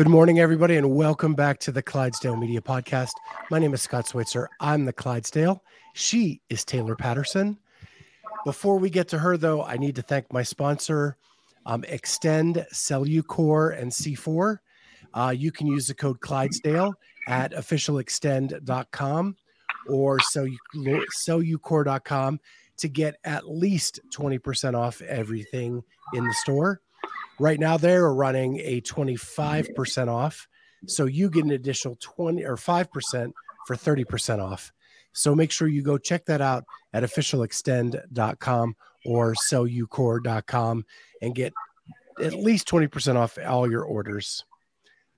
Good morning, everybody, and welcome back to the Clydesdale Media Podcast. My name is Scott Switzer. I'm the Clydesdale. She is Tayler Patterson. Before we get to her, though, I need to thank my sponsor, um, XTEND, Cellucor, and C4. Uh, you can use the code Clydesdale at officialxtend.com or cellucor.com to get at least 20% off everything in the store. Right now, they're running a 25% off. So you get an additional 20 or 5% for 30% off. So make sure you go check that out at officialxtend.com or cellucor.com and get at least 20% off all your orders.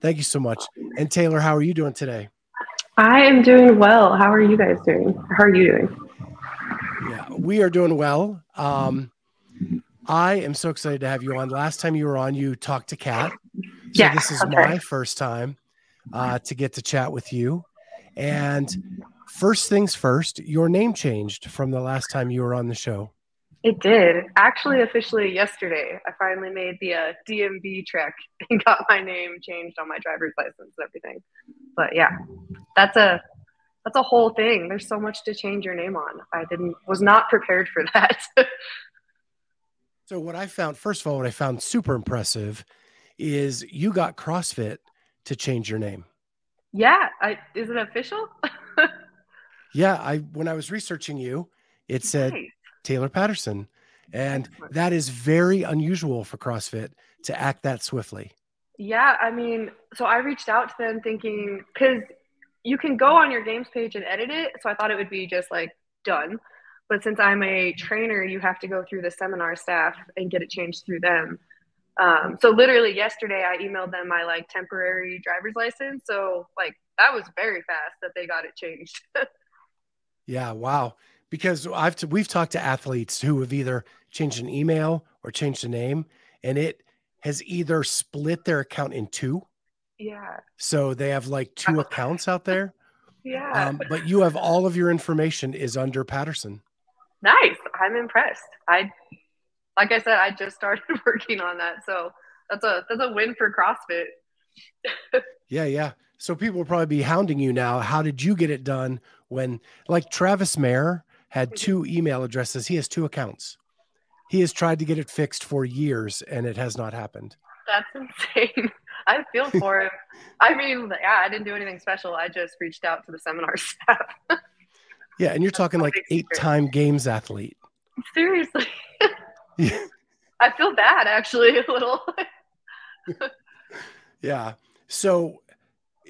Thank you so much. And Tayler, how are you doing today? I am doing well. How are you guys doing? How are you doing? Yeah, we are doing well. Um, I am so excited to have you on. Last time you were on, you talked to Kat. So yeah, this is okay. my first time uh, to get to chat with you. And first things first, your name changed from the last time you were on the show. It did. Actually, officially yesterday, I finally made the uh, DMV trek and got my name changed on my driver's license and everything. But yeah, that's a that's a whole thing. There's so much to change your name on. I didn't was not prepared for that. So what I found, first of all, what I found super impressive is you got CrossFit to change your name. yeah, I, is it official? Yeah, I when I was researching you, it said Nice. Tayler Patterson, and that is very unusual for CrossFit to act that swiftly. Yeah, I mean, so I reached out to them thinking because you can go on your games page and edit it. So I thought it would be just like done. But since I'm a trainer, you have to go through the seminar staff and get it changed through them. Um, so literally yesterday, I emailed them my like temporary driver's license. So like that was very fast that they got it changed. Yeah, wow. Because I've t- we've talked to athletes who have either changed an email or changed a name, and it has either split their account in two, yeah, so they have like two accounts out there. yeah, Um, but you have all of your information is under Patterson. Nice. I'm impressed. I like I said, I just started working on that, so that's a that's a win for CrossFit. Yeah, yeah. So people will probably be hounding you now. How did you get it done when, like Travis Mayer had mm-hmm. two email addresses? He has two accounts. He has tried to get it fixed for years and it has not happened. That's insane. I feel for him. I mean, yeah, I didn't do anything special. I just reached out to the seminar staff. Yeah, and you're talking like eight-time games athlete. Seriously, Yeah. I feel bad actually a little. Yeah. So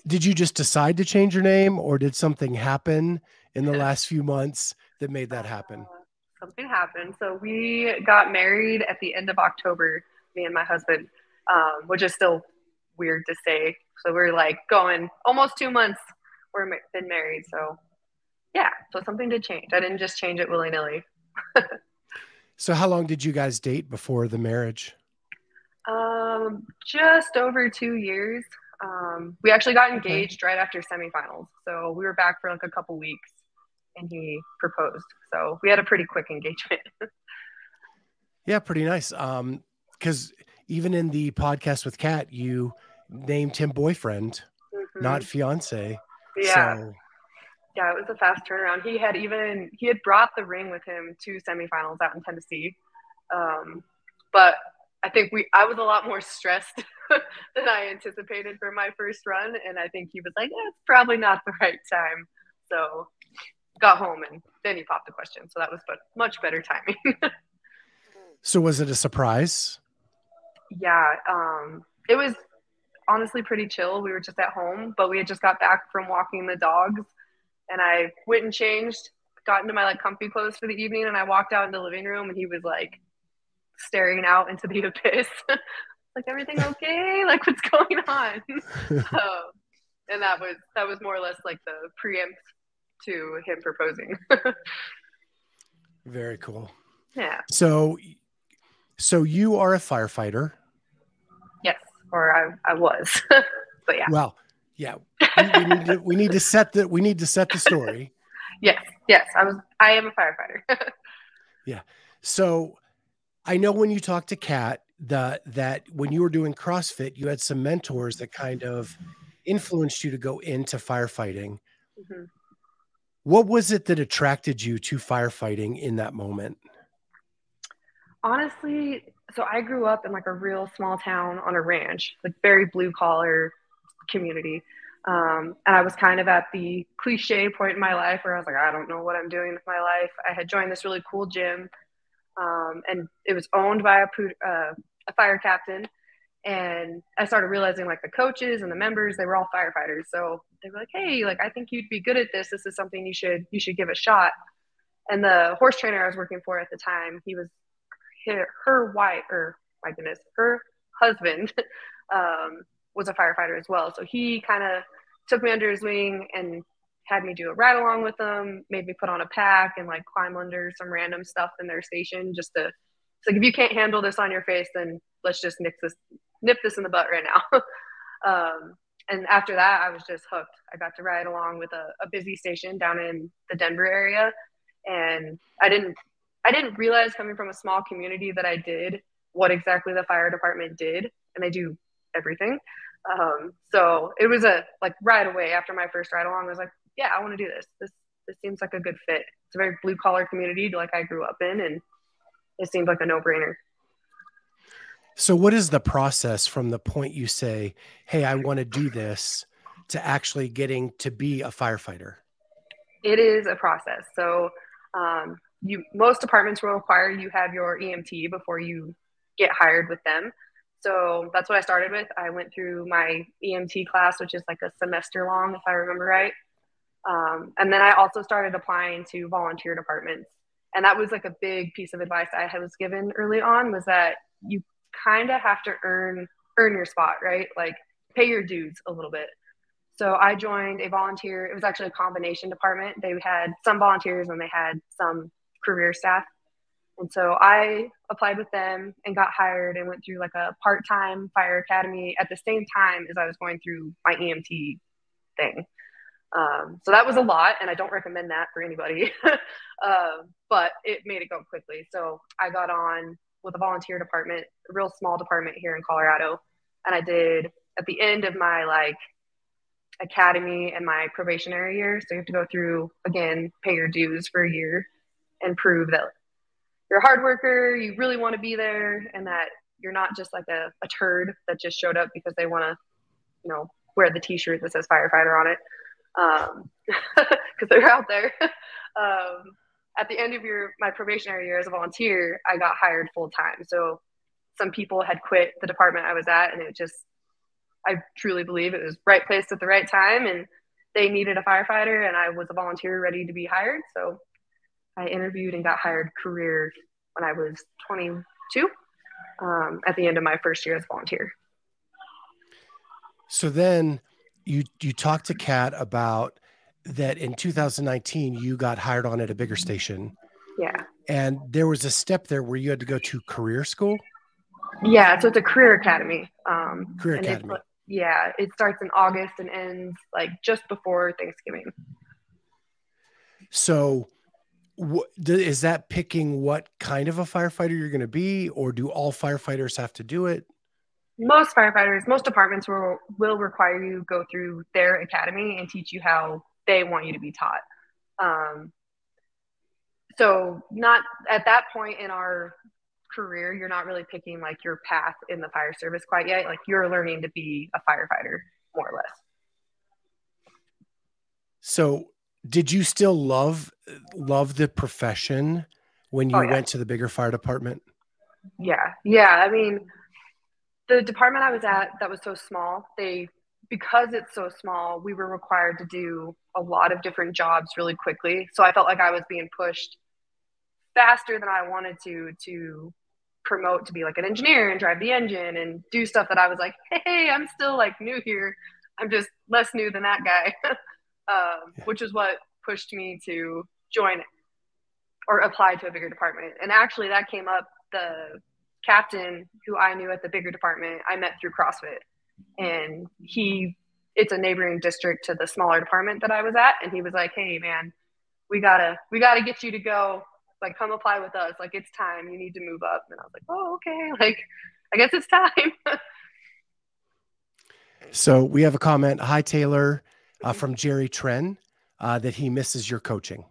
did you just decide to change your name or did something happen in the last few months that made that happen? Uh, something happened. So we got married at the end of October, me and my husband, um, which is still weird to say. So we're like going almost two months. We're been married. So yeah, so something did change. I didn't just change it willy nilly. So how long did you guys date before the marriage? Um, just over two years. Um, we actually got engaged right after semifinals. So we were back for like a couple weeks and he proposed. So we had a pretty quick engagement. Yeah, pretty nice. Um, because even in the podcast with Kat, you named him boyfriend, not fiance. Mm-hmm. yeah. So Yeah, it was a fast turnaround. He had even he had brought the ring with him to semifinals out in Tennessee. Um, but I think we I was a lot more stressed than I anticipated for my first run, and I think he was like, "Yeah, it's probably not the right time." So got home and then he popped the question. So that was but much better timing. so was it a surprise? yeah, um, it was honestly pretty chill. We were just at home, but we had just got back from walking the dogs, and I went and changed, got into my like comfy clothes for the evening, and I walked out in the living room, and he was like staring out into the abyss, like everything okay? like what's going on? so, um, and that was that was more or less like the preempt to him proposing. Very cool. Yeah. So, so you are a firefighter. Yes, or I, I was, but yeah. Well, yeah. We, need to we need to set the we need to set the story. yes, yes. I was. I am a firefighter. yeah. So, I know when you talk to Kat, the that when you were doing CrossFit, you had some mentors that kind of influenced you to go into firefighting. Mm-hmm. What was it that attracted you to firefighting in that moment? Honestly, so I grew up in like a real small town on a ranch, like very blue collar community. Um, and I was kind of at the cliche point in my life where I was like, I don't know what I'm doing with my life. I had joined this really cool gym, um, and it was owned by a, uh, a fire captain and I started realizing like the coaches and the members, they were all firefighters. So they were like, "Hey, like I think you'd be good at this. This is something you should you should give a shot." And the horse trainer I was working for at the time, he was her, her wife or my goodness, her husband um, was a firefighter as well. So he kind of took me under his wing and had me do a ride along with them, made me put on a pack and like climb under some random stuff in their station just to. It's like if you can't handle this on your face, then let's just nix this nip this in the butt right now. um, and after that, I was just hooked. I got to ride along with a, a busy station down in the Denver area, and I didn't I didn't realize coming from a small community that I did what exactly the fire department did, and they do everything. Um, so it was a like right away after my first ride along, I was like, yeah, I want to do this. This this seems like a good fit. It's a very blue collar community like I grew up in, and it seemed like a no brainer. So, what is the process from the point you say, Hey, I want to do this to actually getting to be a firefighter? It is a process. So, um, you most departments will require you have your EMT before you get hired with them. So that's what I started with. I went through my EMT class, which is like a semester long, if I remember right. Um, and then I also started applying to volunteer departments. And that was like a big piece of advice I was given early on was that you kind of have to earn earn your spot, right? Like pay your dues a little bit. So I joined a volunteer. It was actually a combination department. They had some volunteers and they had some career staff. And so I applied with them and got hired and went through like a part-time fire academy at the same time as I was going through my EMT thing. Um, so that was a lot, and I don't recommend that for anybody. uh, but it made it go quickly. So I got on with a volunteer department, a real small department here in Colorado. And I did at the end of my like academy and my probationary year. So you have to go through again, pay your dues for a year and prove that you're a hard worker, you really want to be there, and that you're not just like a, a turd that just showed up because they want to, you know, wear the t-shirt that says firefighter on it. Um, cause they're out there. um, at the end of your my probationary year as a volunteer, I got hired full time. So some people had quit the department I was at, and it just I truly believe it was right place at the right time, and they needed a firefighter, and I was a volunteer ready to be hired. So I interviewed and got hired career when I was 22 um, at the end of my first year as volunteer. So then you you talked to Kat about that in 2019 you got hired on at a bigger station. Yeah. And there was a step there where you had to go to career school. Yeah, so it's a career academy. Um, career academy. yeah, it starts in August and ends like just before Thanksgiving. So, what, is that picking what kind of a firefighter you're going to be, or do all firefighters have to do it? Most firefighters, most departments will will require you go through their academy and teach you how they want you to be taught. Um, so not at that point in our career, you're not really picking like your path in the fire service quite yet. Like you're learning to be a firefighter more or less. So did you still love love the profession when you oh, yeah. went to the bigger fire department? Yeah. Yeah. I mean, the department I was at that was so small, they because it's so small, we were required to do a lot of different jobs really quickly. So I felt like I was being pushed faster than I wanted to to promote to be like an engineer and drive the engine and do stuff that I was like, hey, I'm still like new here. I'm just less new than that guy, um, Yeah. which is what pushed me to join or apply to a bigger department. And actually, that came up. The captain who I knew at the bigger department, I met through CrossFit, and he it's a neighboring district to the smaller department that I was at, and he was like, "Hey, man, we gotta we gotta get you to go. Like, come apply with us. Like, it's time. You need to move up." And I was like, "Oh, okay. Like, I guess it's time." So we have a comment. Hi, Tayler, uh, from Jerry Tren, uh, that he misses your coaching.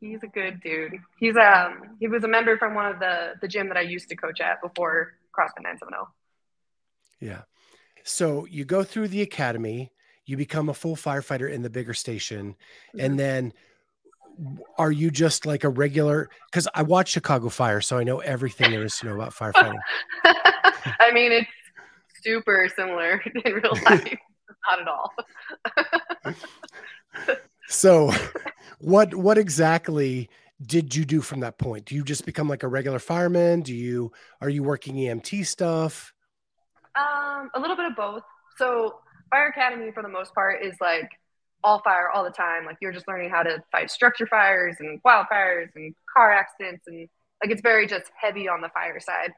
He's a good dude. He's um he was a member from one of the the gym that I used to coach at before CrossFit 970. Yeah. So you go through the academy, you become a full firefighter in the bigger station, and then are you just like a regular? Because I watch Chicago Fire, so I know everything there is to know about firefighting. I mean, it's super similar in real life. Not at all. So, what what exactly did you do from that point? Do you just become like a regular fireman? Do you are you working EMT stuff? Um, a little bit of both. So Fire Academy, for the most part, is like all fire all the time. Like you're just learning how to fight structure fires and wildfires and car accidents, and like it's very just heavy on the fire side.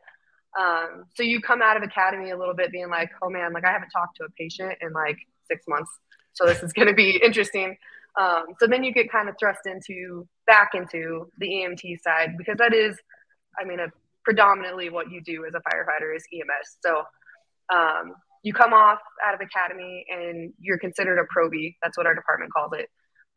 Um, so you come out of academy a little bit being like, oh man, like I haven't talked to a patient in like six months, so this is going to be interesting. Um, so then you get kind of thrust into back into the EMT side because that is, I mean, a, predominantly what you do as a firefighter is EMS. So um, you come off out of academy and you're considered a probie. That's what our department calls it.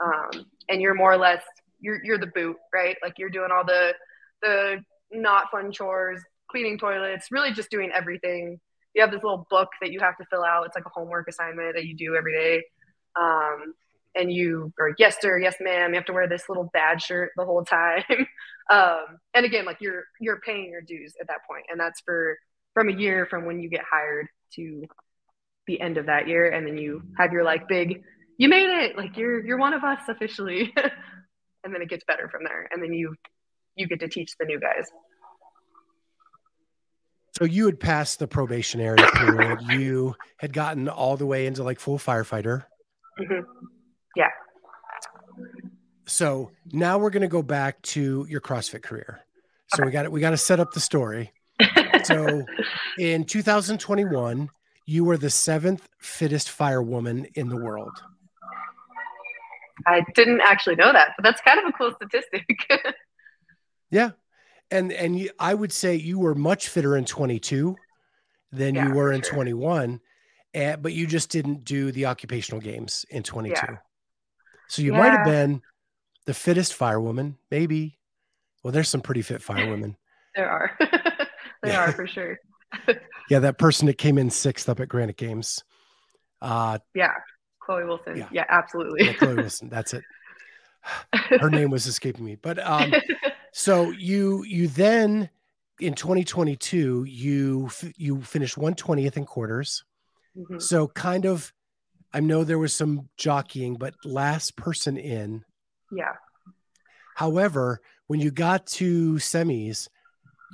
Um, and you're more or less you're you're the boot, right? Like you're doing all the the not fun chores, cleaning toilets, really just doing everything. You have this little book that you have to fill out. It's like a homework assignment that you do every day. Um, and you are yes sir, yes ma'am. You have to wear this little badge shirt the whole time. um, and again, like you're you're paying your dues at that point, and that's for from a year from when you get hired to the end of that year and then you have your like big you made it like you're you're one of us officially and then it gets better from there and then you you get to teach the new guys So you had passed the probationary period. You had gotten all the way into like full firefighter. Mhm. So now we're going to go back to your CrossFit career. So we got it. We got to set up the story. So in 2021, you were the seventh fittest firewoman in the world. i didn't actually know that but that's kind of a cool statistic Yeah, and and you, I would say you were much fitter in 22 than Yeah, you were in sure. 21, and, but you just didn't do the occupational games in 22. Yeah. So you might have been the fittest firewoman, maybe. Well, there's some pretty fit firewomen. there are there Yeah. are for sure Yeah, that person that came in sixth up at Granite Games. Uh, yeah chloe wilson Yeah. yeah, absolutely yeah, Chloe Wilson. That's it. Her name was escaping me, but um, so you you then in 2022 you f- you finished 120th in quarters. Mhm. So kind of, I know there was some jockeying, but last person in. yeah However, when you got to semis,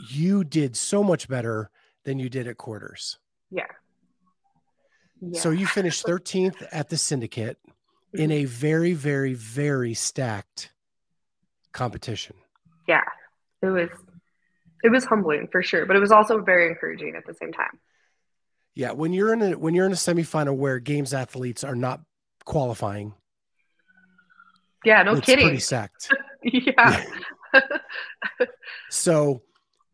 you did so much better than you did at quarters. yeah yeah So you finished 13th at the syndicate in mm-hmm. a very, very, very stacked competition. yeah it was it was humbling for sure but it was also very encouraging at the same time Yeah, when you're in a when you're in a semifinal where games athletes are not qualifying, yeah no it's kidding pretty stacked. yeah So,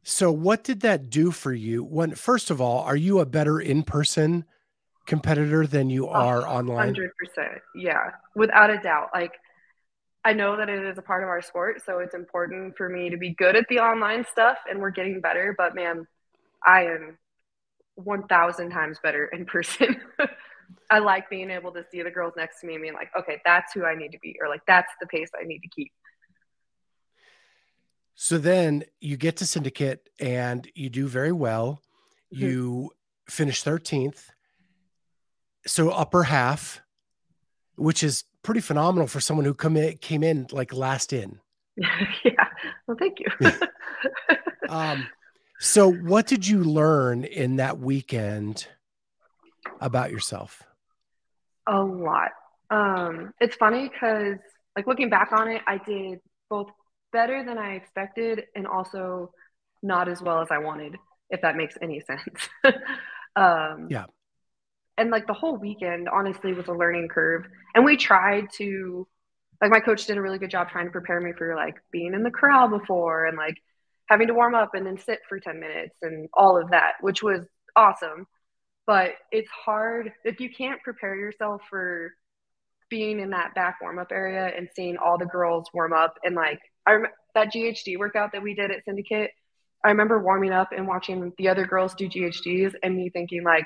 so what did that do for you? When first of all, are you a better in person competitor than you are online? Hundred percent, yeah, without a doubt. Like, I know that it is a part of our sport, so it's important for me to be good at the online stuff, and we're getting better. But man, I am one thousand times better in person. I like being able to see the girls next to me and being like, okay, that's who I need to be, or like that's the pace I need to keep. So then you get to syndicate and you do very well. Mhm. You finish 13th. So upper half, which is pretty phenomenal for someone who come in, came in like last in. yeah. Well, thank you. Um, so what did you learn in that weekend about yourself? A lot. Um, it's funny because, like, looking back on it, I did both better than I expected and also not as well as I wanted, if that makes any sense. um, yeah. And like the whole weekend, honestly, was a learning curve. And we tried to, like, my coach did a really good job trying to prepare me for like being in the corral before and like having to warm up and then sit for 10 minutes and all of that, which was awesome. But it's hard if you can't prepare yourself for being in that back warm up area and seeing all the girls warm up and like I rem- that GHD workout that we did at Syndicate. I remember warming up and watching the other girls do GHDs and me thinking like,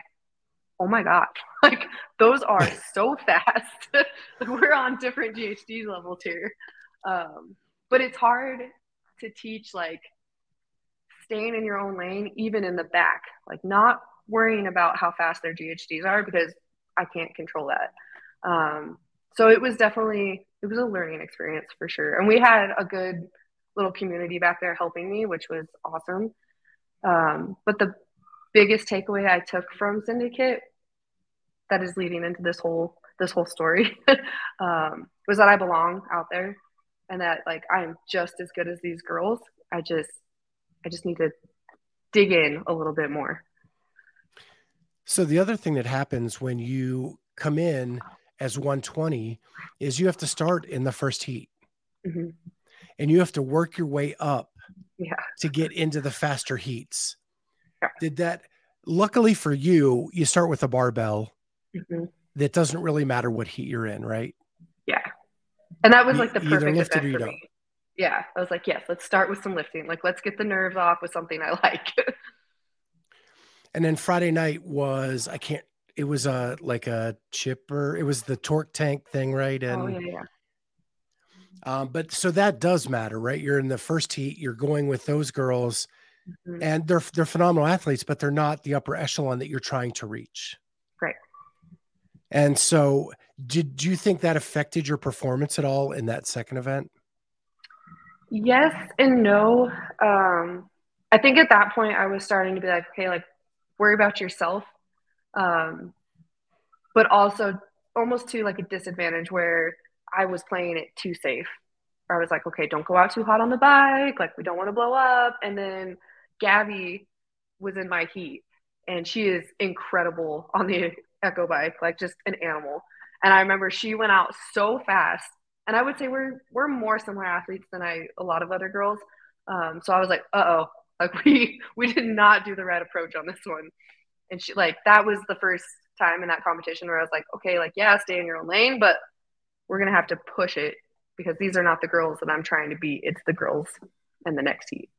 oh my god, like those are so fast. We're on different GHD levels here, um, but it's hard to teach like staying in your own lane, even in the back, like not worrying about how fast their GHDs are because I can't control that. Um, so it was definitely it was a learning experience for sure, and we had a good little community back there helping me, which was awesome. Um, but the biggest takeaway I took from Syndicate that is leading into this whole this whole story um, was that I belong out there and that like I'm just as good as these girls. I just I just need to dig in a little bit more. So the other thing that happens when you come in as 120 is you have to start in the first heat. Mm-hmm. And you have to work your way up yeah. to get into the faster heats. Yeah. Did that luckily for you, you start with a barbell mm-hmm. that doesn't really matter what heat you're in, right? Yeah. And that was like the perfect event for me yeah, I was like, yes, let's start with some lifting. Like, let's get the nerves off with something I like. and then Friday night was I can't. It was a like a chipper. It was the torque tank thing, right? And, oh yeah, yeah. Um, but so that does matter, right? You're in the first heat. You're going with those girls, mm-hmm. and they're they're phenomenal athletes, but they're not the upper echelon that you're trying to reach. Right. And so, did do you think that affected your performance at all in that second event? Yes and no. Um, I think at that point I was starting to be like, okay, like worry about yourself. Um, but also almost to like a disadvantage where I was playing it too safe. I was like, okay, don't go out too hot on the bike. Like we don't want to blow up. And then Gabby was in my heat and she is incredible on the echo bike, like just an animal. And I remember she went out so fast and I would say we're we're more similar athletes than I a lot of other girls. Um, so I was like, uh oh, like we we did not do the right approach on this one. And she like that was the first time in that competition where I was like, okay, like yeah, stay in your own lane, but we're gonna have to push it because these are not the girls that I'm trying to beat. It's the girls in the next heat.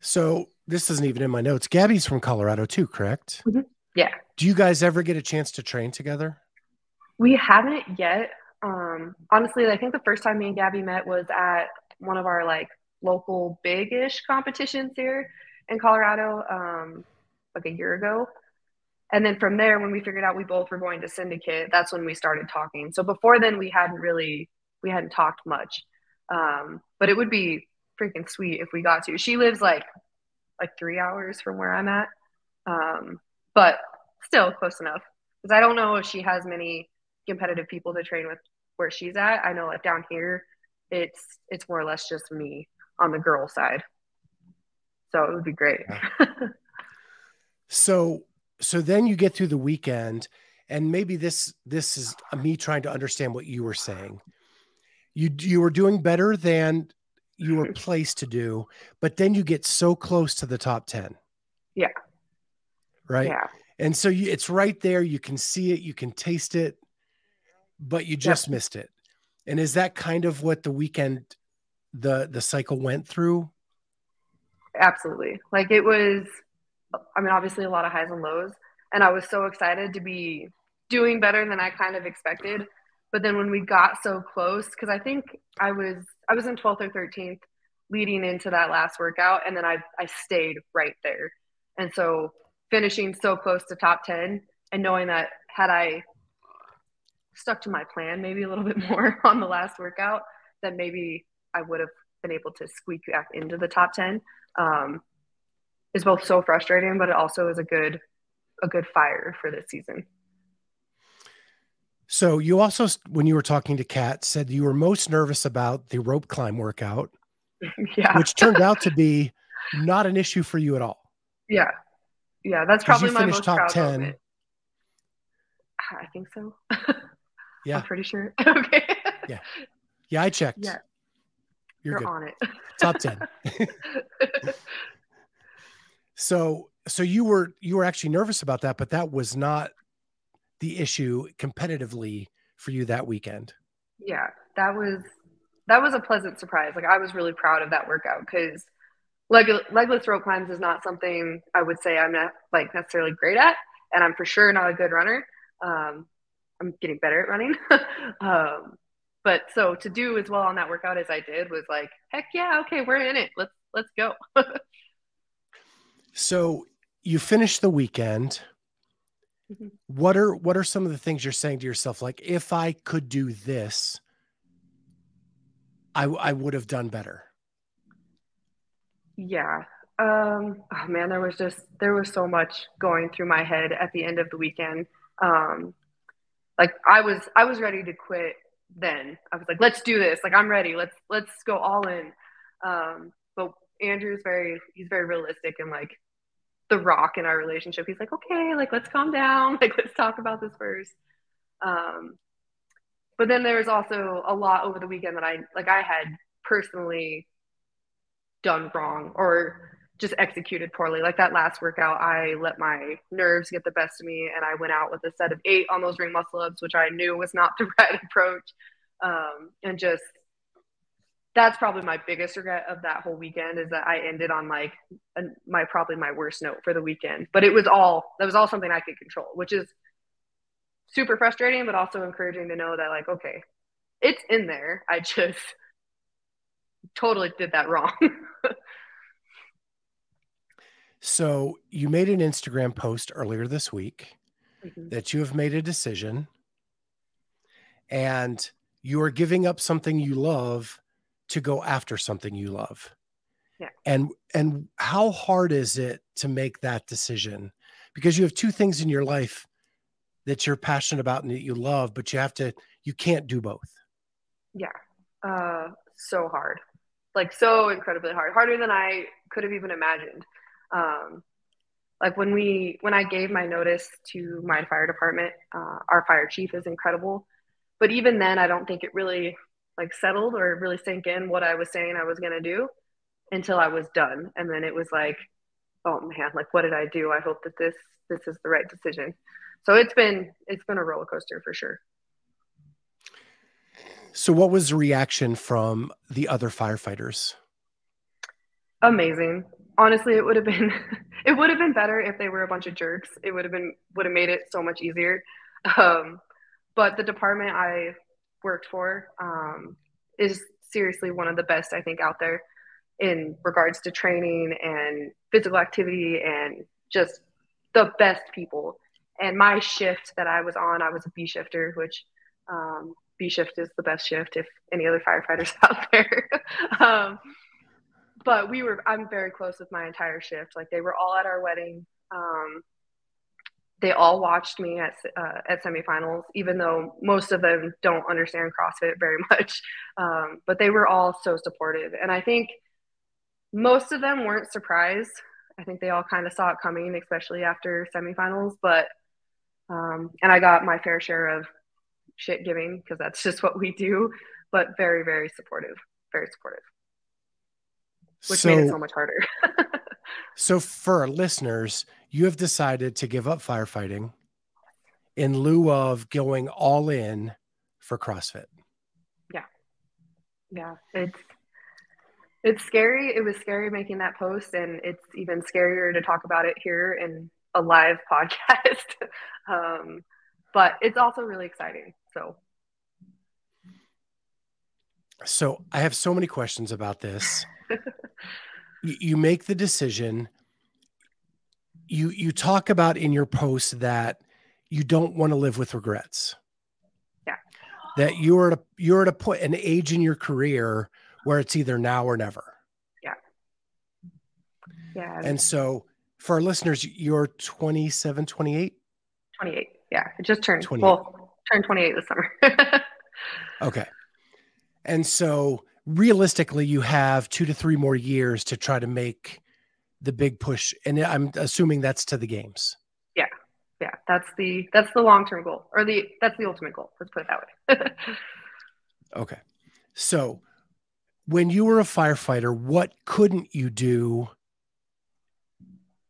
So this isn't even in my notes. Gabby's from Colorado too, correct? Mm-hmm. Yeah. Do you guys ever get a chance to train together? We haven't yet. Um, honestly, I think the first time me and Gabby met was at one of our like local big-ish competitions here in Colorado, um, like a year ago. And then from there, when we figured out we both were going to syndicate, that's when we started talking. So before then, we hadn't really we hadn't talked much. Um, but it would be freaking sweet if we got to. She lives like like three hours from where I'm at, um, but still close enough. Because I don't know if she has many competitive people to train with where she's at. I know like down here, it's it's more or less just me on the girl side. So it would be great. so so then you get through the weekend and maybe this this is me trying to understand what you were saying. You you were doing better than you were placed to do, but then you get so close to the top 10. Yeah. Right? Yeah. And so you, it's right there. You can see it, you can taste it but you just yep. missed it. And is that kind of what the weekend the the cycle went through? Absolutely. Like it was I mean obviously a lot of highs and lows and I was so excited to be doing better than I kind of expected. But then when we got so close cuz I think I was I was in 12th or 13th leading into that last workout and then I I stayed right there. And so finishing so close to top 10 and knowing that had I stuck to my plan maybe a little bit more on the last workout, then maybe I would have been able to squeak back into the top 10. Um, is both so frustrating, but it also is a good, a good fire for this season. So you also, when you were talking to Kat, said you were most nervous about the rope climb workout, yeah. which turned out to be not an issue for you at all. Yeah. Yeah. that's probably you my most top proud 10. moment. I think so. Yeah. I'm pretty sure. okay. Yeah, Yeah, I checked. Yeah. You're, You're on it. Top 10. So so you were you were actually nervous about that, but that was not the issue competitively for you that weekend. yeah that was that was a pleasant surprise like i was really proud of that workout because leg, legless rope climbs is not something i would say i'm not like necessarily great at and i'm for sure not a good runner um, i'm getting better at running um, but so to do as well on that workout as i did was like heck yeah okay we're in it let's let's go So you finished the weekend. Mhm. What are what are some of the things you're saying to yourself like if I could do this I I would have done better. Yeah. Um, oh man, there was just there was so much going through my head at the end of the weekend. Um, like I was I was ready to quit then. I was like, let's do this. Like I'm ready. Let's let's go all in. Um, but Andrew's very he's very realistic and like the rock in our relationship. He's like, okay, like let's calm down. Like let's talk about this first. Um, but then there was also a lot over the weekend that I like I had personally done wrong or just executed poorly. Like that last workout, I let my nerves get the best of me and I went out with a set of eight on those ring muscle ups, which I knew was not the right approach. Um, and just that's probably my biggest regret of that whole weekend is that I ended on like my probably my worst note for the weekend. But it was all that was all something I could control, which is super frustrating, but also encouraging to know that like okay, it's in there. I just totally did that wrong. So you made an Instagram post earlier this week Mhm. that you have made a decision and you are giving up something you love to go after something you love. Yeah. And and how hard is it to make that decision? Because you have two things in your life that you're passionate about and that you love, but you have to you can't do both. Yeah. Uh, so hard, like so incredibly hard, harder than I could have even imagined. Um, like when we when I gave my notice to my fire department, uh, our fire chief is incredible, but even then, I don't think it really like settled or really sank in what I was saying I was gonna do until I was done, and then it was like, oh man, like what did I do? I hope that this this is the right decision. So it's been it's been a roller coaster for sure. So what was the reaction from the other firefighters? amazing. Honestly, it would have been it would have been better if they were a bunch of jerks. It would have been would have made it so much easier. Um, but the department I worked for um, is seriously one of the best I think out there in regards to training and physical activity and just the best people. And my shift that I was on, I was a B shifter, which um, B shift is the best shift if any other firefighters out there. But we were i'm very close with my entire shift. Like they were all at our wedding. Um, they all watched me at uh, at semifinals even though most of them don't understand crossfit very much. Um, but they were all so supportive. And i think most of them weren't surprised. I think they all kind of saw it coming especially after semifinals. But um, and i got my fair share of shit giving because that's just what we do. But very very supportive. Very supportive which made it so much harder. So, for our listeners, you have decided to give up firefighting in lieu of going all in for CrossFit. Yeah. Yeah, it's it's scary. It was scary making that post, and it's even scarier to talk about it here in a live podcast. um, but it's also really exciting. So So, I have so many questions about this. you, make the decision. You you talk about in your post that you don't want to live with regrets. Yeah. That you're at a you're at a point an age in your career where it's either now or never. yeah, Yeah. And so for our listeners, you're 27, 28. 28. Yeah, it just turned. 28. Well, turn 28 this summer. okay. And so realistically, you have two to three more years to try to make the big push. And I'm assuming that's to the games. Yeah. Yeah. That's the that's the long term goal. Or the that's the ultimate goal. Let's put it that way. okay. So when you were a firefighter, what couldn't you do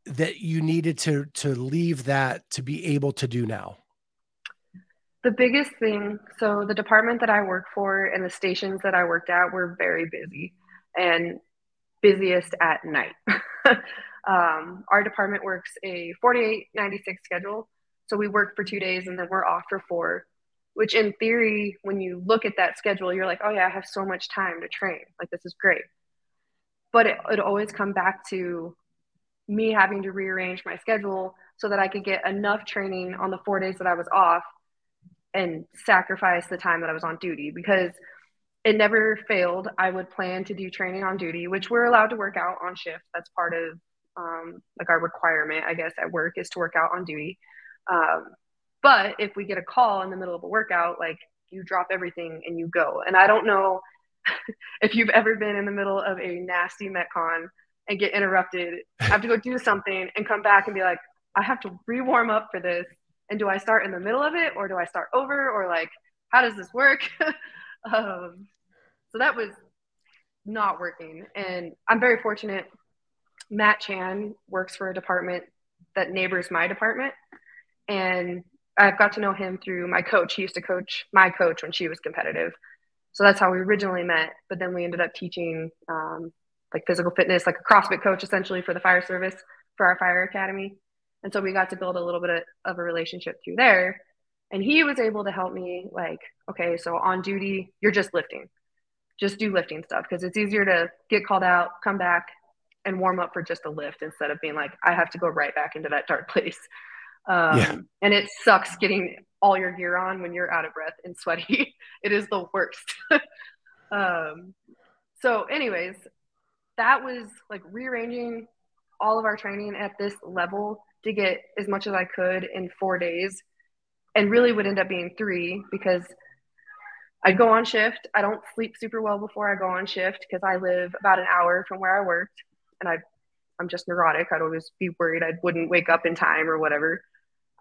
that you needed to to leave that to be able to do now? The biggest thing, so the department that I work for and the stations that I worked at were very busy and busiest at night. um, our department works a 48 96 schedule. So we work for two days and then we're off for four, which in theory, when you look at that schedule, you're like, oh yeah, I have so much time to train. Like, this is great. But it, would always come back to me having to rearrange my schedule so that I could get enough training on the four days that I was off and sacrifice the time that I was on duty because it never failed. I would plan to do training on duty, which we're allowed to work out on shift. That's part of um, like our requirement, I guess, at work is to work out on duty. Um, but if we get a call in the middle of a workout, like you drop everything and you go. And I don't know if you've ever been in the middle of a nasty metcon and get interrupted, have to go do something and come back and be like, I have to re-warm up for this and do I start in the middle of it or do I start over or like how does this work? um, so that was not working, and I'm very fortunate. Matt Chan works for a department that neighbors my department, and I've got to know him through my coach. He used to coach my coach when she was competitive, so that's how we originally met. But then we ended up teaching um, like physical fitness, like a CrossFit coach essentially for the fire service for our fire academy. And so we got to build a little bit of a relationship through there. And he was able to help me, like, okay, so on duty, you're just lifting. Just do lifting stuff because it's easier to get called out, come back, and warm up for just a lift instead of being like, I have to go right back into that dark place. Um, yeah. And it sucks getting all your gear on when you're out of breath and sweaty. it is the worst. um, so, anyways, that was like rearranging all of our training at this level to get as much as I could in four days and really would end up being three because I'd go on shift. I don't sleep super well before I go on shift because I live about an hour from where I worked and I I'm just neurotic. I'd always be worried I wouldn't wake up in time or whatever.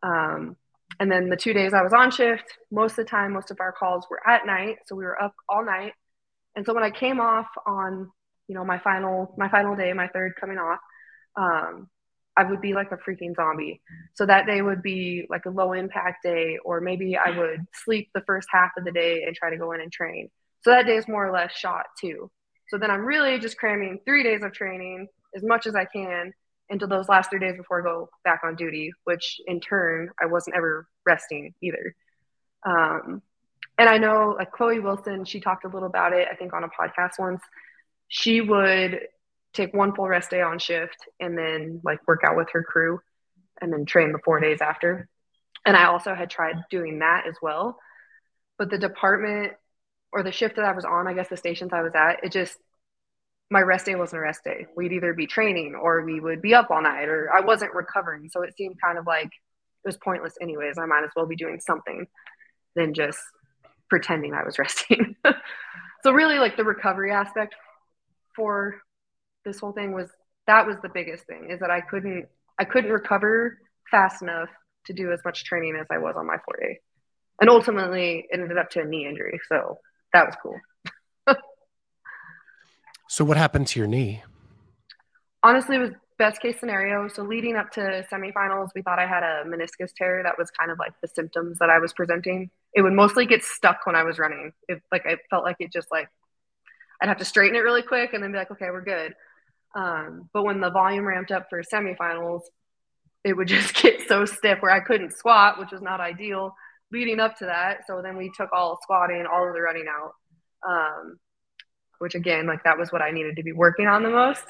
Um, and then the two days I was on shift, most of the time, most of our calls were at night, so we were up all night. And so when I came off on, you know, my final my final day, my third coming off, um, I would be like a freaking zombie. So that day would be like a low impact day, or maybe I would sleep the first half of the day and try to go in and train. So that day is more or less shot too. So then I'm really just cramming three days of training as much as I can into those last three days before I go back on duty, which in turn, I wasn't ever resting either. Um, and I know like Chloe Wilson, she talked a little about it, I think on a podcast once. She would take one full rest day on shift and then like work out with her crew and then train the four days after. And I also had tried doing that as well. But the department or the shift that I was on, I guess the stations I was at, it just, my rest day wasn't a rest day. We'd either be training or we would be up all night or I wasn't recovering. So it seemed kind of like it was pointless, anyways. I might as well be doing something than just pretending I was resting. so, really, like the recovery aspect for this whole thing was that was the biggest thing is that I couldn't I couldn't recover fast enough to do as much training as I was on my 4 And ultimately it ended up to a knee injury. So that was cool. so what happened to your knee? Honestly, it was best case scenario. So leading up to semifinals, we thought I had a meniscus tear. That was kind of like the symptoms that I was presenting. It would mostly get stuck when I was running. It like I felt like it just like I'd have to straighten it really quick and then be like, okay, we're good. Um, but when the volume ramped up for semifinals, it would just get so stiff where I couldn't squat, which was not ideal leading up to that. So then we took all squatting, all of the running out, um, which again, like that was what I needed to be working on the most.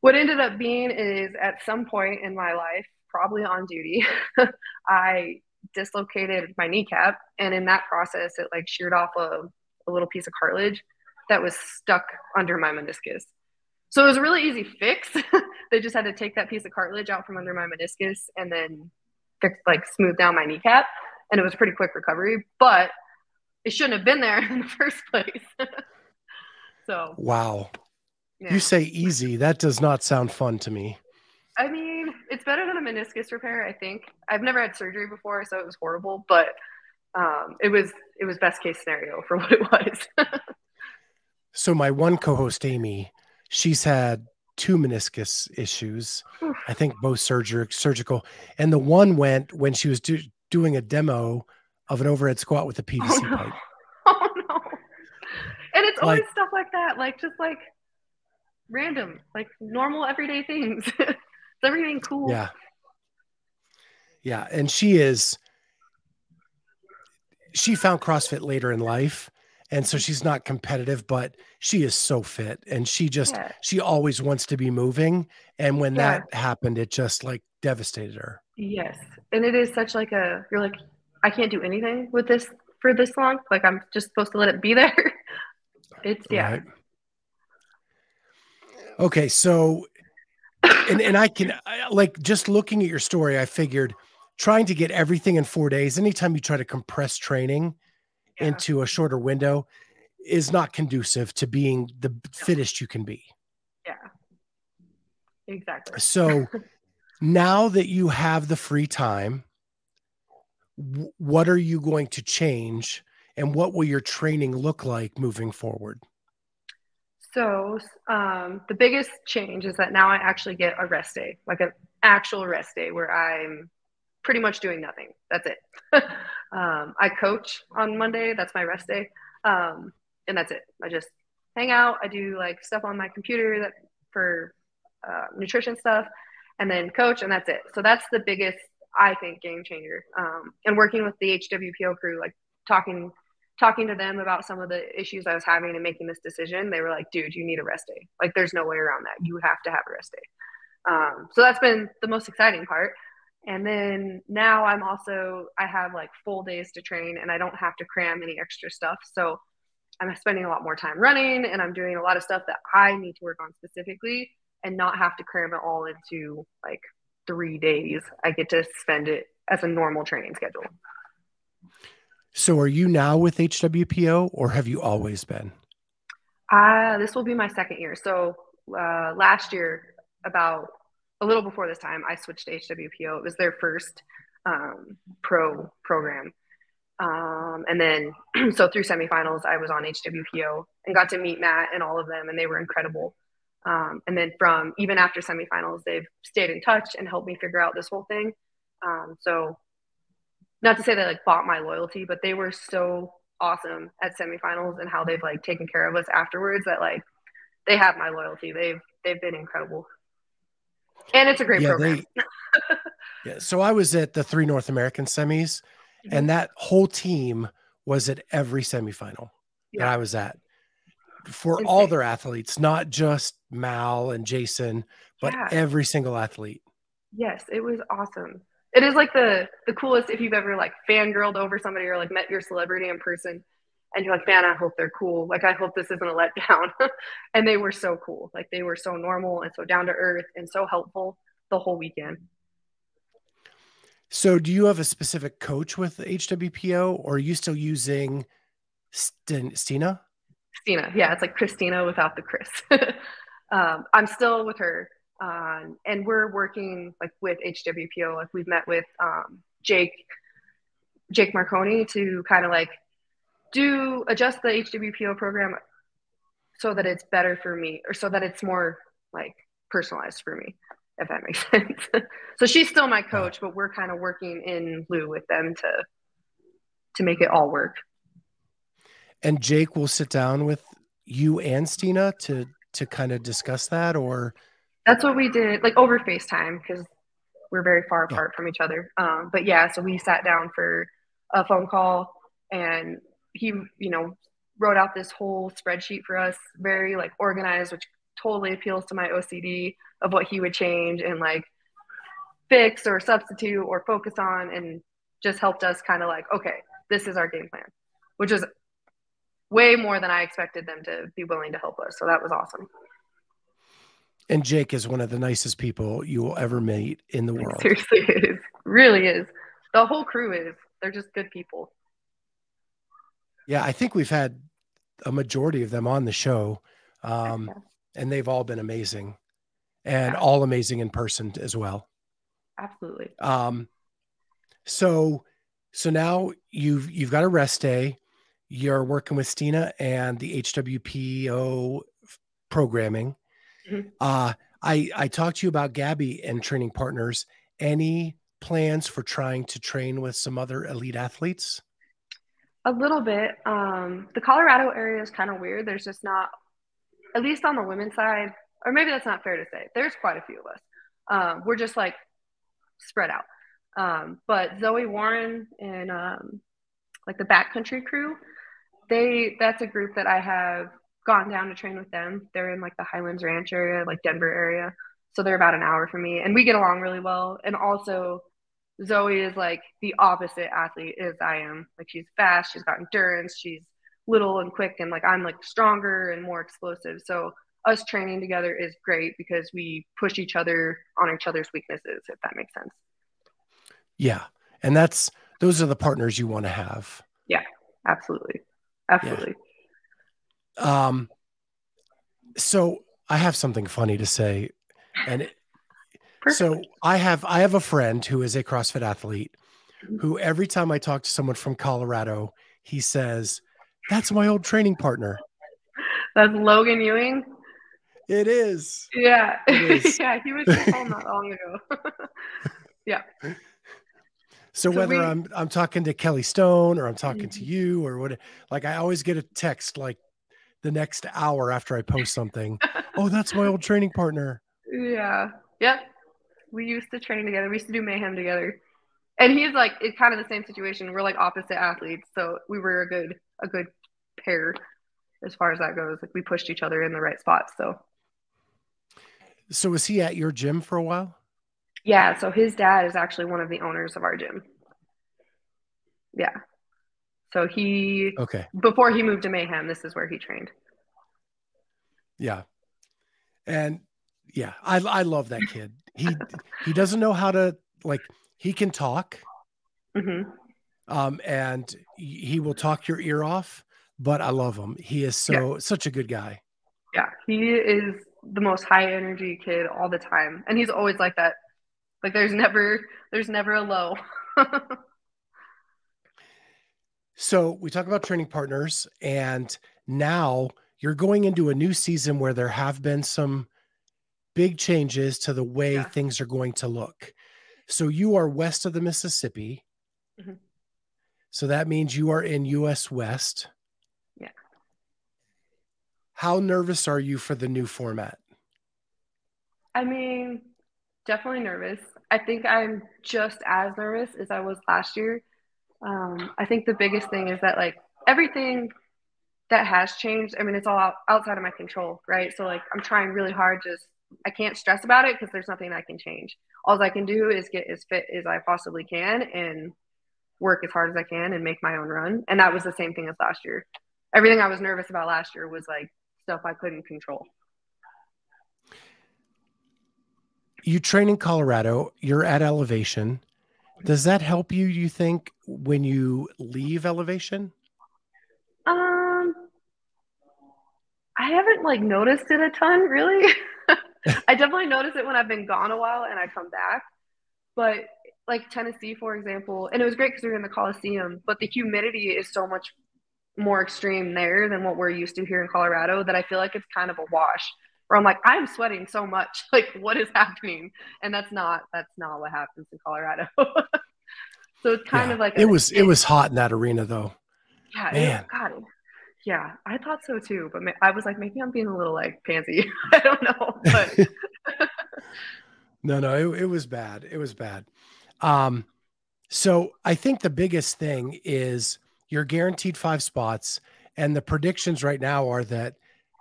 What ended up being is at some point in my life, probably on duty, I dislocated my kneecap. And in that process, it like sheared off a, a little piece of cartilage that was stuck under my meniscus. So it was a really easy fix. they just had to take that piece of cartilage out from under my meniscus and then fix like smooth down my kneecap. and it was a pretty quick recovery, but it shouldn't have been there in the first place. so wow. Yeah. You say easy. That does not sound fun to me. I mean, it's better than a meniscus repair, I think. I've never had surgery before, so it was horrible, but um, it was it was best case scenario for what it was. so my one co-host Amy, she's had two meniscus issues. I think both surgery surgical, and the one went when she was do, doing a demo of an overhead squat with a PVC oh, no. pipe. Oh no! And it's like, always stuff like that, like just like random, like normal everyday things. is everything cool? Yeah. Yeah, and she is. She found CrossFit later in life, and so she's not competitive but she is so fit and she just yeah. she always wants to be moving and when yeah. that happened it just like devastated her yes and it is such like a you're like i can't do anything with this for this long like i'm just supposed to let it be there it's yeah right. okay so and, and i can like just looking at your story i figured trying to get everything in four days anytime you try to compress training yeah. into a shorter window is not conducive to being the fittest you can be. Yeah. Exactly. So now that you have the free time, what are you going to change and what will your training look like moving forward? So, um, the biggest change is that now I actually get a rest day, like an actual rest day where I'm pretty much doing nothing. That's it. um, I coach on Monday. That's my rest day. Um, and that's it. I just hang out. I do like stuff on my computer that for uh, nutrition stuff and then coach and that's it. So that's the biggest, I think, game changer. Um, and working with the HWPO crew, like talking, talking to them about some of the issues I was having and making this decision, they were like, dude, you need a rest day. Like there's no way around that. You have to have a rest day. Um, so that's been the most exciting part. And then now I'm also, I have like full days to train and I don't have to cram any extra stuff. So I'm spending a lot more time running and I'm doing a lot of stuff that I need to work on specifically and not have to cram it all into like three days. I get to spend it as a normal training schedule. So are you now with HWPO or have you always been? Uh, this will be my second year. So uh, last year, about a little before this time, I switched to HWPO. It was their first um, pro program. Um, and then, so through semifinals, I was on HWPO and got to meet Matt and all of them, and they were incredible. Um, and then from even after semifinals, they've stayed in touch and helped me figure out this whole thing. Um, so, not to say they like bought my loyalty, but they were so awesome at semifinals and how they've like taken care of us afterwards that like they have my loyalty. They've they've been incredible and it's a great yeah, program. They, yeah. So I was at the three North American semis, mm-hmm. and that whole team was at every semifinal yeah. that I was at for Insane. all their athletes, not just Mal and Jason, but yeah. every single athlete. Yes, it was awesome. It is like the the coolest if you've ever like fangirled over somebody or like met your celebrity in person and you're like, man, I hope they're cool. Like, I hope this isn't a letdown. and they were so cool. Like, they were so normal and so down to earth and so helpful the whole weekend. So, do you have a specific coach with HWPO or are you still using St- Stina? Stina. Yeah. It's like Christina without the Chris. um, I'm still with her. Um, and we're working like with HWPO. Like, we've met with um, Jake. Jake Marconi to kind of like do adjust the HWPO program so that it's better for me or so that it's more like personalized for me if that makes sense. So she's still my coach but we're kind of working in lieu with them to to make it all work. And jake will sit down with you and stina to to kind of discuss that or? That's what we did like over facetime because we're very far apart yeah. from each other. Um, but yeah so we sat down for a phone call and he, you know, wrote out this whole spreadsheet for us, very like organized, which totally appeals to my OCD of what he would change and like fix or substitute or focus on and just helped us kind of like, okay, this is our game plan, which is way more than I expected them to be willing to help us. So that was awesome. And Jake is one of the nicest people you will ever meet in the world. Seriously, it is. Really is. The whole crew is. they're just good people. Yeah, I think we've had a majority of them on the show, um, and they've all been amazing, and yeah. all amazing in person as well. Absolutely. Um, so, so now you've you've got a rest day. You're working with Stina and the HWPO programming. Mm-hmm. Uh, I I talked to you about Gabby and training partners. Any plans for trying to train with some other elite athletes? A little bit. Um, the Colorado area is kind of weird. There's just not, at least on the women's side, or maybe that's not fair to say. There's quite a few of us. Um, we're just like spread out. Um, but Zoe Warren and um, like the backcountry crew, they that's a group that I have gone down to train with them. They're in like the Highlands Ranch area, like Denver area. So they're about an hour from me and we get along really well. And also Zoe is like the opposite athlete as I am. Like she's fast, she's got endurance, she's little and quick and like I'm like stronger and more explosive. So us training together is great because we push each other on each other's weaknesses, if that makes sense. Yeah. And that's those are the partners you want to have. Yeah, absolutely. Absolutely. Yeah. Um so I have something funny to say and it, so I have I have a friend who is a CrossFit athlete mm-hmm. who every time I talk to someone from Colorado, he says, That's my old training partner. That's Logan Ewing. It is. Yeah. It is. yeah, he was home not long ago. yeah. So, so whether we, I'm I'm talking to Kelly Stone or I'm talking mm-hmm. to you or what like I always get a text like the next hour after I post something. oh, that's my old training partner. Yeah. Yep. We used to train together. We used to do mayhem together. And he's like it's kind of the same situation. We're like opposite athletes, so we were a good a good pair as far as that goes. Like we pushed each other in the right spots. So So was he at your gym for a while? Yeah, so his dad is actually one of the owners of our gym. Yeah. So he Okay. Before he moved to Mayhem, this is where he trained. Yeah. And yeah, I I love that kid. He he doesn't know how to like he can talk. Mm-hmm. Um, and he will talk your ear off, but I love him. He is so yeah. such a good guy. Yeah, he is the most high energy kid all the time, and he's always like that. Like there's never there's never a low. so we talk about training partners, and now you're going into a new season where there have been some big changes to the way yeah. things are going to look. So you are west of the Mississippi. Mm-hmm. So that means you are in US West. Yeah. How nervous are you for the new format? I mean, definitely nervous. I think I'm just as nervous as I was last year. Um, I think the biggest thing is that like everything that has changed. I mean, it's all outside of my control, right? So like I'm trying really hard just I can't stress about it because there's nothing I can change. All I can do is get as fit as I possibly can and work as hard as I can and make my own run. And that was the same thing as last year. Everything I was nervous about last year was like stuff I couldn't control. You train in Colorado, you're at elevation. Does that help you, you think, when you leave elevation? Um I haven't like noticed it a ton really. I definitely notice it when I've been gone a while and I come back. But like Tennessee, for example, and it was great because we were in the Coliseum, but the humidity is so much more extreme there than what we're used to here in Colorado that I feel like it's kind of a wash. Where I'm like, I'm sweating so much. Like, what is happening? And that's not that's not what happens in Colorado. so it's kind yeah, of like it was it was hot in that arena though. Yeah, Man. It, God, yeah, I thought so too, but I was like, maybe I'm being a little like pansy. I don't know, but no, no, it, it was bad. It was bad. Um, so I think the biggest thing is you're guaranteed five spots, and the predictions right now are that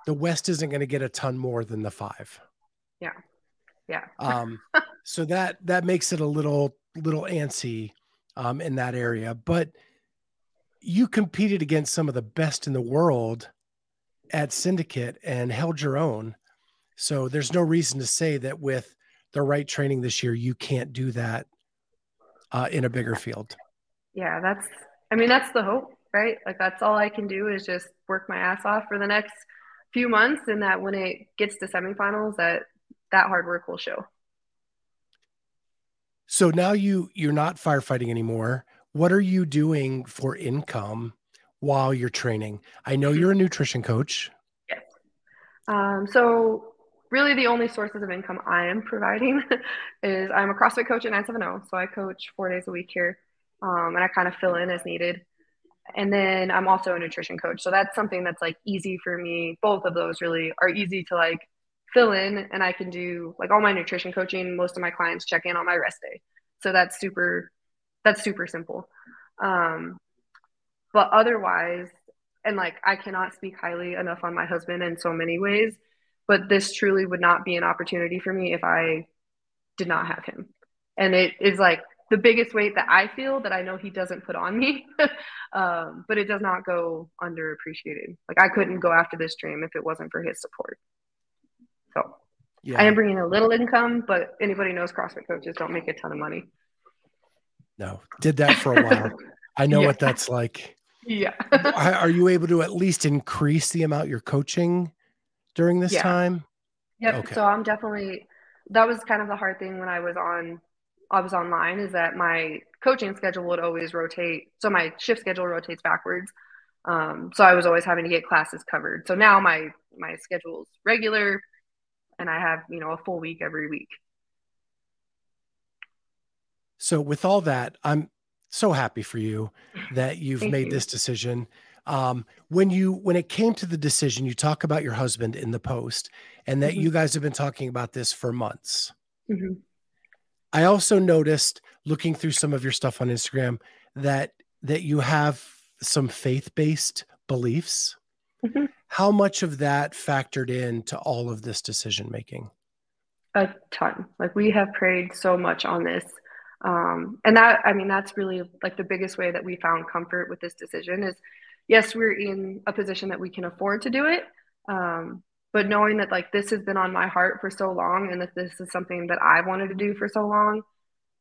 the West isn't going to get a ton more than the five. Yeah, yeah. um, so that that makes it a little little antsy um, in that area, but you competed against some of the best in the world at Syndicate and held your own. So there's no reason to say that with the right training this year, you can't do that uh, in a bigger field. yeah, that's, I mean, that's the hope, right? Like, that's all I can do is just work my ass off for the next few months. And that when it gets to semifinals, that that hard work will show. So now you you're not firefighting anymore. What are you doing for income while you're training? I know you're a nutrition coach. Yes. Um, so really the only sources of income I am providing is I'm a CrossFit coach at 970. So I coach four days a week here. Um, and I kind of fill in as needed. And then I'm also a nutrition coach. So that's something that's like easy for me. Both of those really are easy to like fill in and I can do like all my nutrition coaching. Most of my clients check in on my rest day. So that's super, that's super simple. Um, but otherwise, and like I cannot speak highly enough on my husband in so many ways, but this truly would not be an opportunity for me if I did not have him. And it is like the biggest weight that I feel that I know he doesn't put on me, um, but it does not go underappreciated. Like I couldn't go after this dream if it wasn't for his support. So yeah. I am bringing a little income, but anybody knows CrossFit coaches don't make a ton of money. No, did that for a while. I know yeah. what that's like. Yeah. Are you able to at least increase the amount you're coaching during this yeah. time? Yep. Okay. So I'm definitely that was kind of the hard thing when I was on I was online is that my coaching schedule would always rotate. So my shift schedule rotates backwards. Um, so I was always having to get classes covered. So now my my schedule is regular, and I have you know a full week every week. So with all that, I'm so happy for you that you've made you. this decision. Um, when you when it came to the decision, you talk about your husband in the post, and that mm-hmm. you guys have been talking about this for months. Mm-hmm. I also noticed looking through some of your stuff on Instagram that that you have some faith-based beliefs. Mm-hmm. How much of that factored into all of this decision making? A ton. Like we have prayed so much on this. Um, and that, I mean, that's really like the biggest way that we found comfort with this decision is yes, we're in a position that we can afford to do it. Um, but knowing that like this has been on my heart for so long and that this is something that I wanted to do for so long,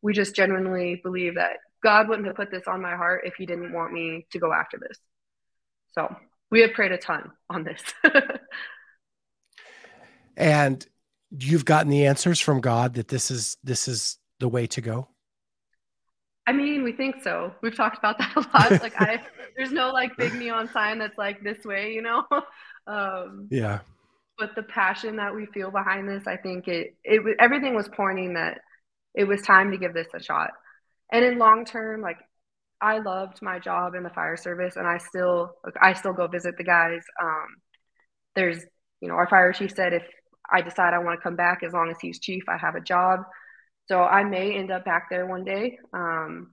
we just genuinely believe that God wouldn't have put this on my heart if he didn't want me to go after this. So we have prayed a ton on this. and you've gotten the answers from God that this is this is the way to go. I mean, we think so. We've talked about that a lot. like I there's no like big neon sign that's like this way, you know. Um Yeah but the passion that we feel behind this, I think it it everything was pointing that it was time to give this a shot. And in long term, like I loved my job in the fire service, and I still I still go visit the guys. Um, there's you know our fire chief said if I decide I want to come back, as long as he's chief, I have a job. So I may end up back there one day. Um,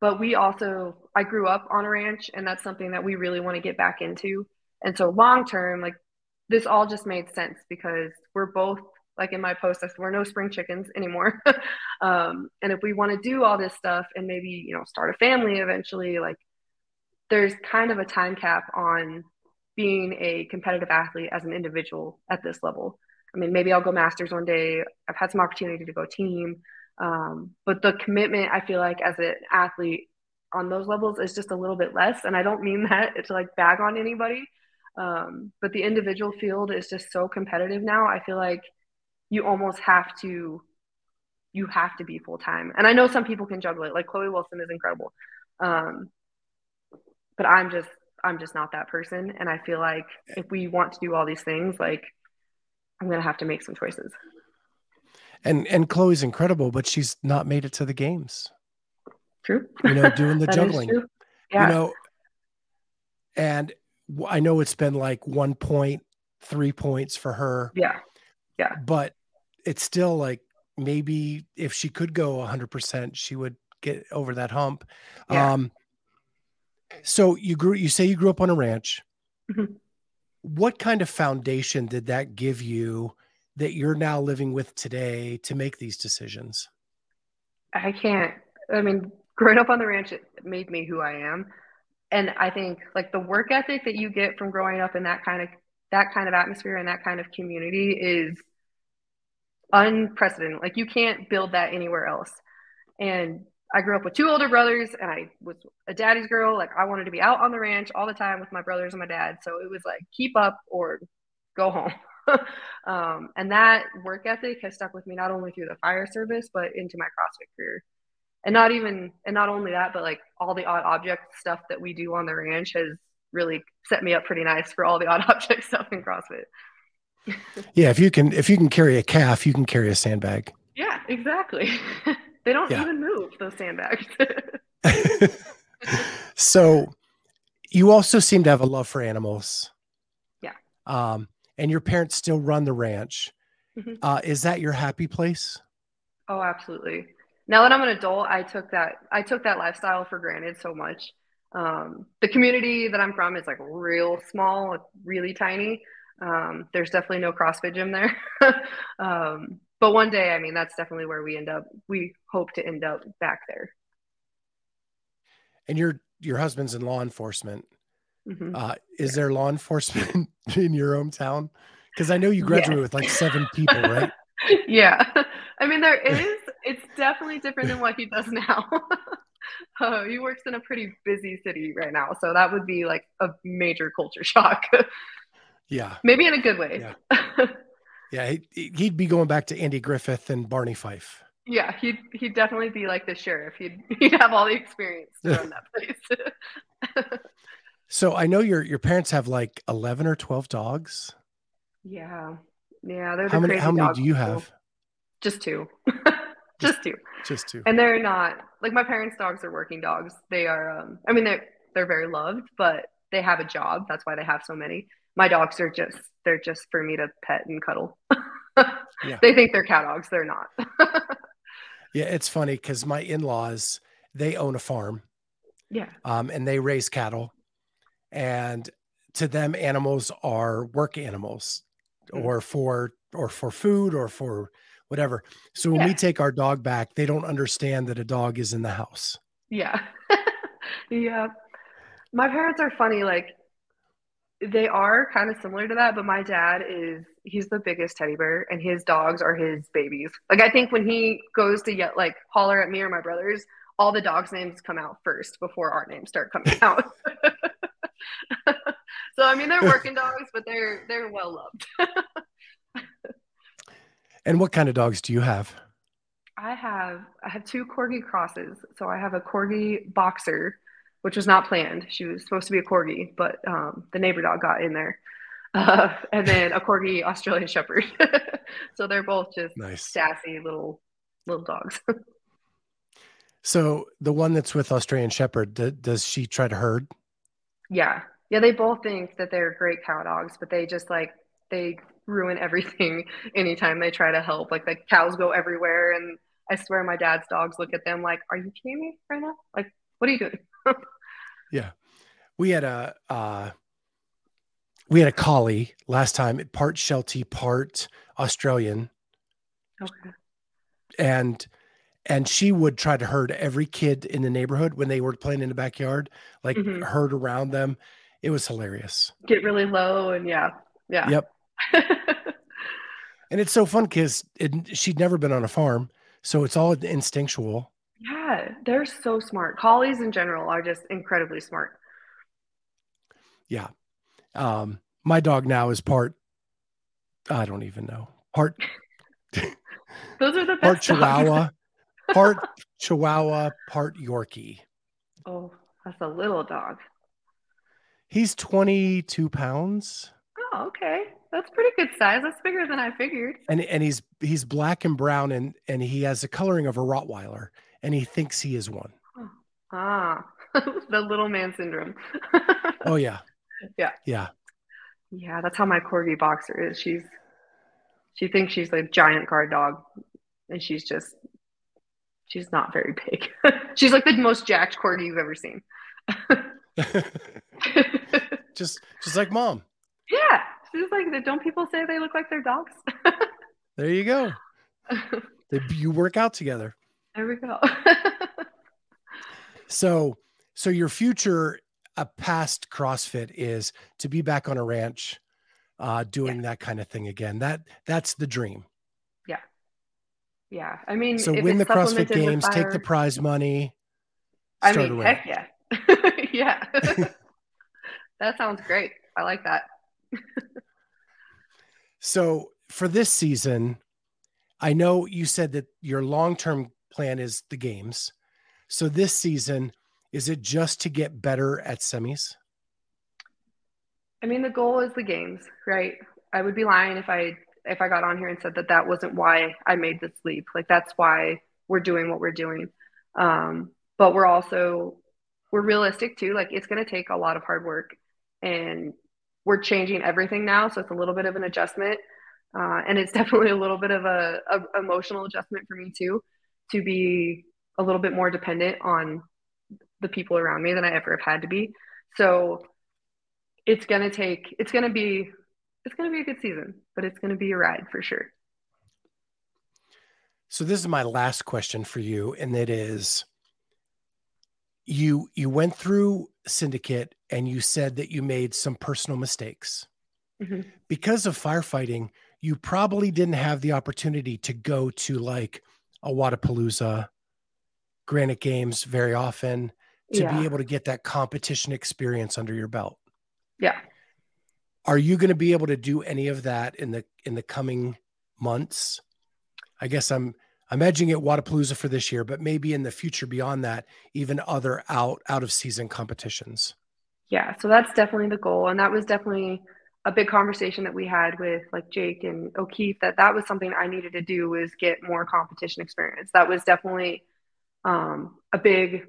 but we also I grew up on a ranch, and that's something that we really want to get back into. And so long term, like this all just made sense because we're both like in my post we're no spring chickens anymore um, and if we want to do all this stuff and maybe you know start a family eventually like there's kind of a time cap on being a competitive athlete as an individual at this level i mean maybe i'll go masters one day i've had some opportunity to go team um, but the commitment i feel like as an athlete on those levels is just a little bit less and i don't mean that to like bag on anybody um, but the individual field is just so competitive now. I feel like you almost have to you have to be full time. And I know some people can juggle it. Like Chloe Wilson is incredible. Um, but I'm just I'm just not that person. And I feel like if we want to do all these things, like I'm gonna have to make some choices. And and Chloe's incredible, but she's not made it to the games. True. You know, doing the juggling. Yeah. You know, and I know it's been like 1.3 points for her. Yeah. Yeah. But it's still like maybe if she could go 100%, she would get over that hump. Yeah. Um, so you grew, you say you grew up on a ranch. Mm-hmm. What kind of foundation did that give you that you're now living with today to make these decisions? I can't. I mean, growing up on the ranch, it made me who I am and I think like the work ethic that you get from growing up in that kind of that kind of atmosphere and that kind of community is unprecedented. Like you can't build that anywhere else. And I grew up with two older brothers and I was a daddy's girl. Like I wanted to be out on the ranch all the time with my brothers and my dad. So it was like keep up or go home. um, and that work ethic has stuck with me not only through the fire service, but into my CrossFit career. And not even, and not only that, but like all the odd object stuff that we do on the ranch has really set me up pretty nice for all the odd object stuff in CrossFit. yeah. If you can, if you can carry a calf, you can carry a sandbag. Yeah, exactly. They don't yeah. even move those sandbags. so you also seem to have a love for animals. Yeah. Um, and your parents still run the ranch. Mm-hmm. Uh, is that your happy place? Oh, absolutely. Now that I'm an adult, I took that I took that lifestyle for granted so much. Um, the community that I'm from is like real small, really tiny. Um, there's definitely no CrossFit gym there. um, but one day, I mean, that's definitely where we end up. We hope to end up back there. And your your husband's in law enforcement. Mm-hmm. Uh, is there law enforcement in your hometown? Because I know you graduated with like seven people, right? yeah, I mean there is. It's definitely different than what he does now. uh, he works in a pretty busy city right now, so that would be like a major culture shock. yeah, maybe in a good way. Yeah, yeah he, he'd be going back to Andy Griffith and Barney Fife. Yeah, he'd he'd definitely be like the sheriff. He'd he'd have all the experience to run that place. So I know your your parents have like eleven or twelve dogs. Yeah, yeah. They're the how many? How many do you have? Just two. just two. Just two. And they're not like my parents' dogs are working dogs. They are. Um, I mean, they're they're very loved, but they have a job. That's why they have so many. My dogs are just they're just for me to pet and cuddle. yeah. They think they're cat dogs. They're not. yeah, it's funny because my in laws they own a farm. Yeah. Um, and they raise cattle and to them animals are work animals mm-hmm. or for or for food or for whatever so when yeah. we take our dog back they don't understand that a dog is in the house yeah yeah my parents are funny like they are kind of similar to that but my dad is he's the biggest teddy bear and his dogs are his babies like i think when he goes to yet like holler at me or my brothers all the dogs names come out first before our names start coming out so I mean, they're working dogs, but they're they're well loved. and what kind of dogs do you have? I have I have two corgi crosses. So I have a corgi boxer, which was not planned. She was supposed to be a corgi, but um, the neighbor dog got in there. Uh, and then a corgi Australian Shepherd. so they're both just nice. sassy little little dogs. so the one that's with Australian Shepherd, does she try to herd? Yeah. Yeah, they both think that they're great cow dogs, but they just like they ruin everything anytime they try to help. Like the cows go everywhere and I swear my dad's dogs look at them like, Are you kidding me right now? Like, what are you doing? Yeah. We had a uh we had a collie last time, part Sheltie, part Australian. Okay. And and she would try to herd every kid in the neighborhood when they were playing in the backyard, like mm-hmm. herd around them. It was hilarious. Get really low and yeah, yeah. Yep. and it's so fun because she'd never been on a farm, so it's all instinctual. Yeah, they're so smart. Collies in general are just incredibly smart. Yeah. Um, my dog now is part. I don't even know part. Those are the best part Chihuahua part Chihuahua, part Yorkie. Oh, that's a little dog. He's 22 pounds. Oh, okay. That's pretty good size. That's bigger than I figured. And and he's he's black and brown and and he has the coloring of a Rottweiler and he thinks he is one. Ah, the little man syndrome. oh yeah. Yeah. Yeah. Yeah, that's how my corgi boxer is. She's she thinks she's a giant guard dog and she's just she's not very big. she's like the most jacked corgi you've ever seen. just just like mom. Yeah. She's like, don't people say they look like their dogs? there you go. They, you work out together. There we go. so so your future a past CrossFit is to be back on a ranch uh doing yeah. that kind of thing again. That that's the dream. Yeah, yeah. I mean, So win the CrossFit Games, take the prize money. I mean, heck yeah, yeah. that sounds great. I like that. So for this season, I know you said that your long-term plan is the games. So this season, is it just to get better at semis? I mean, the goal is the games, right? I would be lying if I if I got on here and said that that wasn't why I made this leap. Like that's why we're doing what we're doing. Um, but we're also we're realistic too. Like it's going to take a lot of hard work, and we're changing everything now, so it's a little bit of an adjustment, uh, and it's definitely a little bit of a, a emotional adjustment for me too, to be a little bit more dependent on the people around me than I ever have had to be. So it's gonna take it's gonna be it's gonna be a good season, but it's gonna be a ride for sure. So this is my last question for you, and it is you you went through syndicate and you said that you made some personal mistakes. Mhm. Because of firefighting, you probably didn't have the opportunity to go to like a Wodapalooza, Granite Games very often to Yeah. be able to get that competition experience under your belt. Yeah. Are you going to be able to do any of that in the in the coming months? I guess I'm I'm edging at Wodapalooza for this year, but maybe in the future beyond that, even other out out of season competitions. Yeah, so that's definitely the goal, and that was definitely a big conversation that we had with like Jake and O'Keefe that that was something I needed to do was get more competition experience. That was definitely um, a big,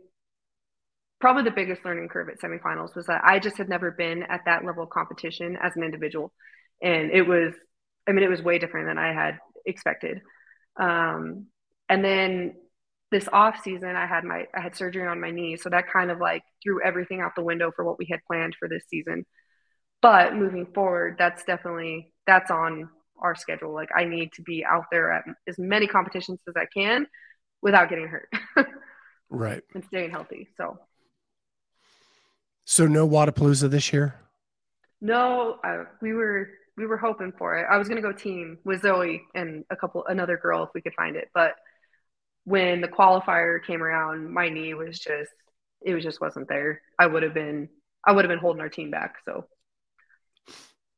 probably the biggest learning curve at semifinals was that I just had never been at that level of competition as an individual, and it was, I mean, it was way different than I had expected. Um, and then this off season, I had my I had surgery on my knee, so that kind of like threw everything out the window for what we had planned for this season. But moving forward, that's definitely that's on our schedule. Like I need to be out there at as many competitions as I can without getting hurt Right. and staying healthy. So So no Wodapalooza this year. no, uh, we were we were hoping for it. I was gonna go team with Zoe and a couple another girl if we could find it, but when the qualifier came around, my knee was just it was just wasn't there. I would have been I would have been holding our team back. So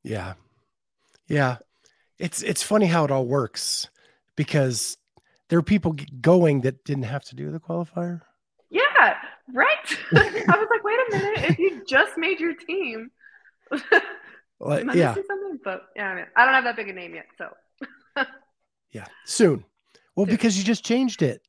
Yeah. Yeah. It's it's funny how it all works because there are people going that didn't have to do the qualifier. yeah, right. I was like, wait a minute, if you just made your team, Like, yeah. something? But yeah, I, mean, I don't have that big a name yet, so Yeah. Soon. Well, Soon. because you just changed it.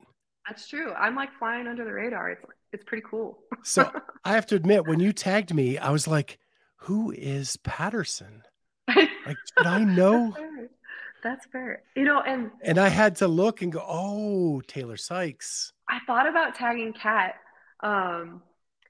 that's true. I'm like flying under the radar. It's it's pretty cool. So I have to admit, when you tagged me, I was like, who is Patterson? Like, did I know? That's fair. That's fair. You know, and And I had to look and go, oh, Tayler Sykes. I thought about tagging Kat um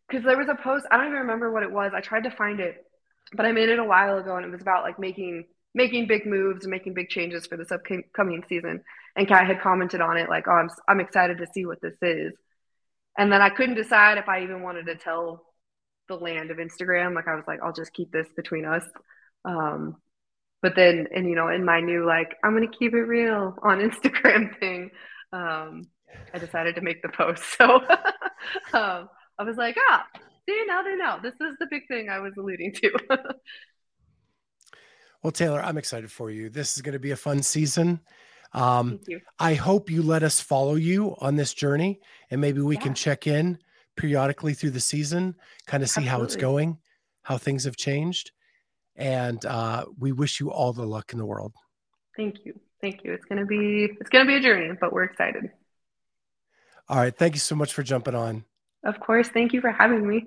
because there was a post I don't even remember what it was. I tried to find it, but I made it a while ago, and it was about like making making big moves and making big changes for this upcoming season. And Kat had commented on it like, "Oh, I'm I'm excited to see what this is." And then I couldn't decide if I even wanted to tell the land of Instagram. Like I was like, I'll just keep this between us. Um, but then, and you know, in my new like, I'm gonna keep it real on Instagram thing, um, I decided to make the post. So um, I was like, ah, see, now they know. This is the big thing I was alluding to. Well, Tayler, I'm excited for you. This is going to be a fun season. Um. I hope you let us follow you on this journey and maybe we can check in periodically through the season, kind of see Absolutely. how it's going, how things have changed. And uh, we wish you all the luck in the world. Thank you. Thank you. It's going to be it's going to be a journey, but we're excited. All right, thank you so much for jumping on. Of course, thank you for having me.